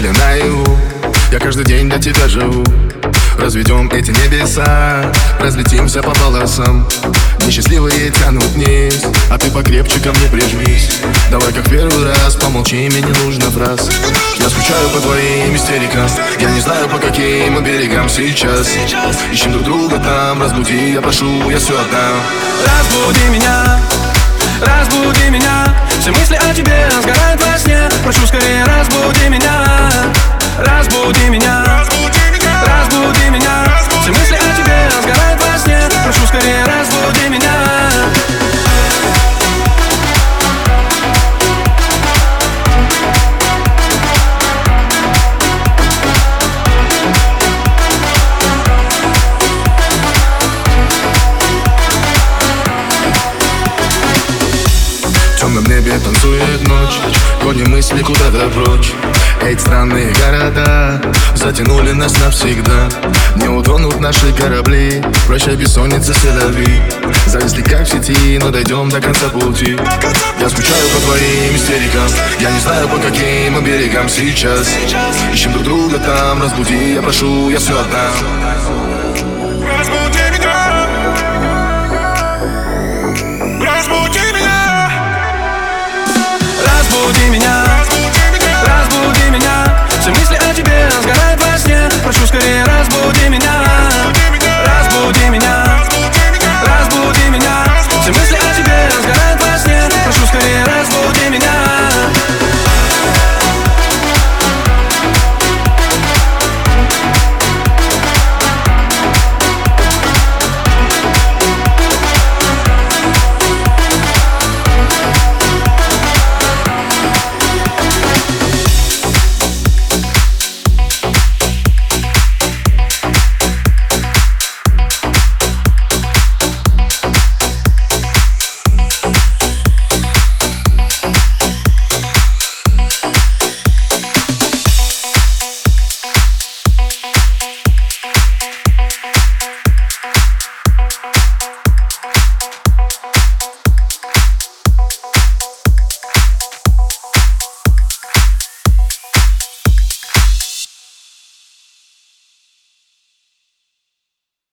или наяву Я каждый день для тебя живу. Разведем эти небеса Разлетимся по полосам. Несчастливые тянут вниз А ты покрепче ко мне прижмись. Давай как первый раз Помолчи, мне не нужно фраз. Я скучаю по твоим истерикам. Я не знаю по каким берегам сейчас. Ищем друг друга там Разбуди, я прошу, я все отдам. Разбуди меня Разбуди меня Разбуди меня. Разбуди меня. Все мысли о тебе сгорают во сне. Прошу скорее разбуди меня. Темном небе танцует ночь. Гоним мысли куда-то прочь Эти странные города Затянули нас навсегда. Не утонут наши корабли. Прощай бессонница селяви Зависли как в сети, но дойдем до конца пути. Я скучаю по твоим истерикам. Я не знаю по каким мы берегам сейчас Ищем друг друга там, разбуди, я прошу, я все отдам. Разбуди меня. Разбуди меня. Разбуди меня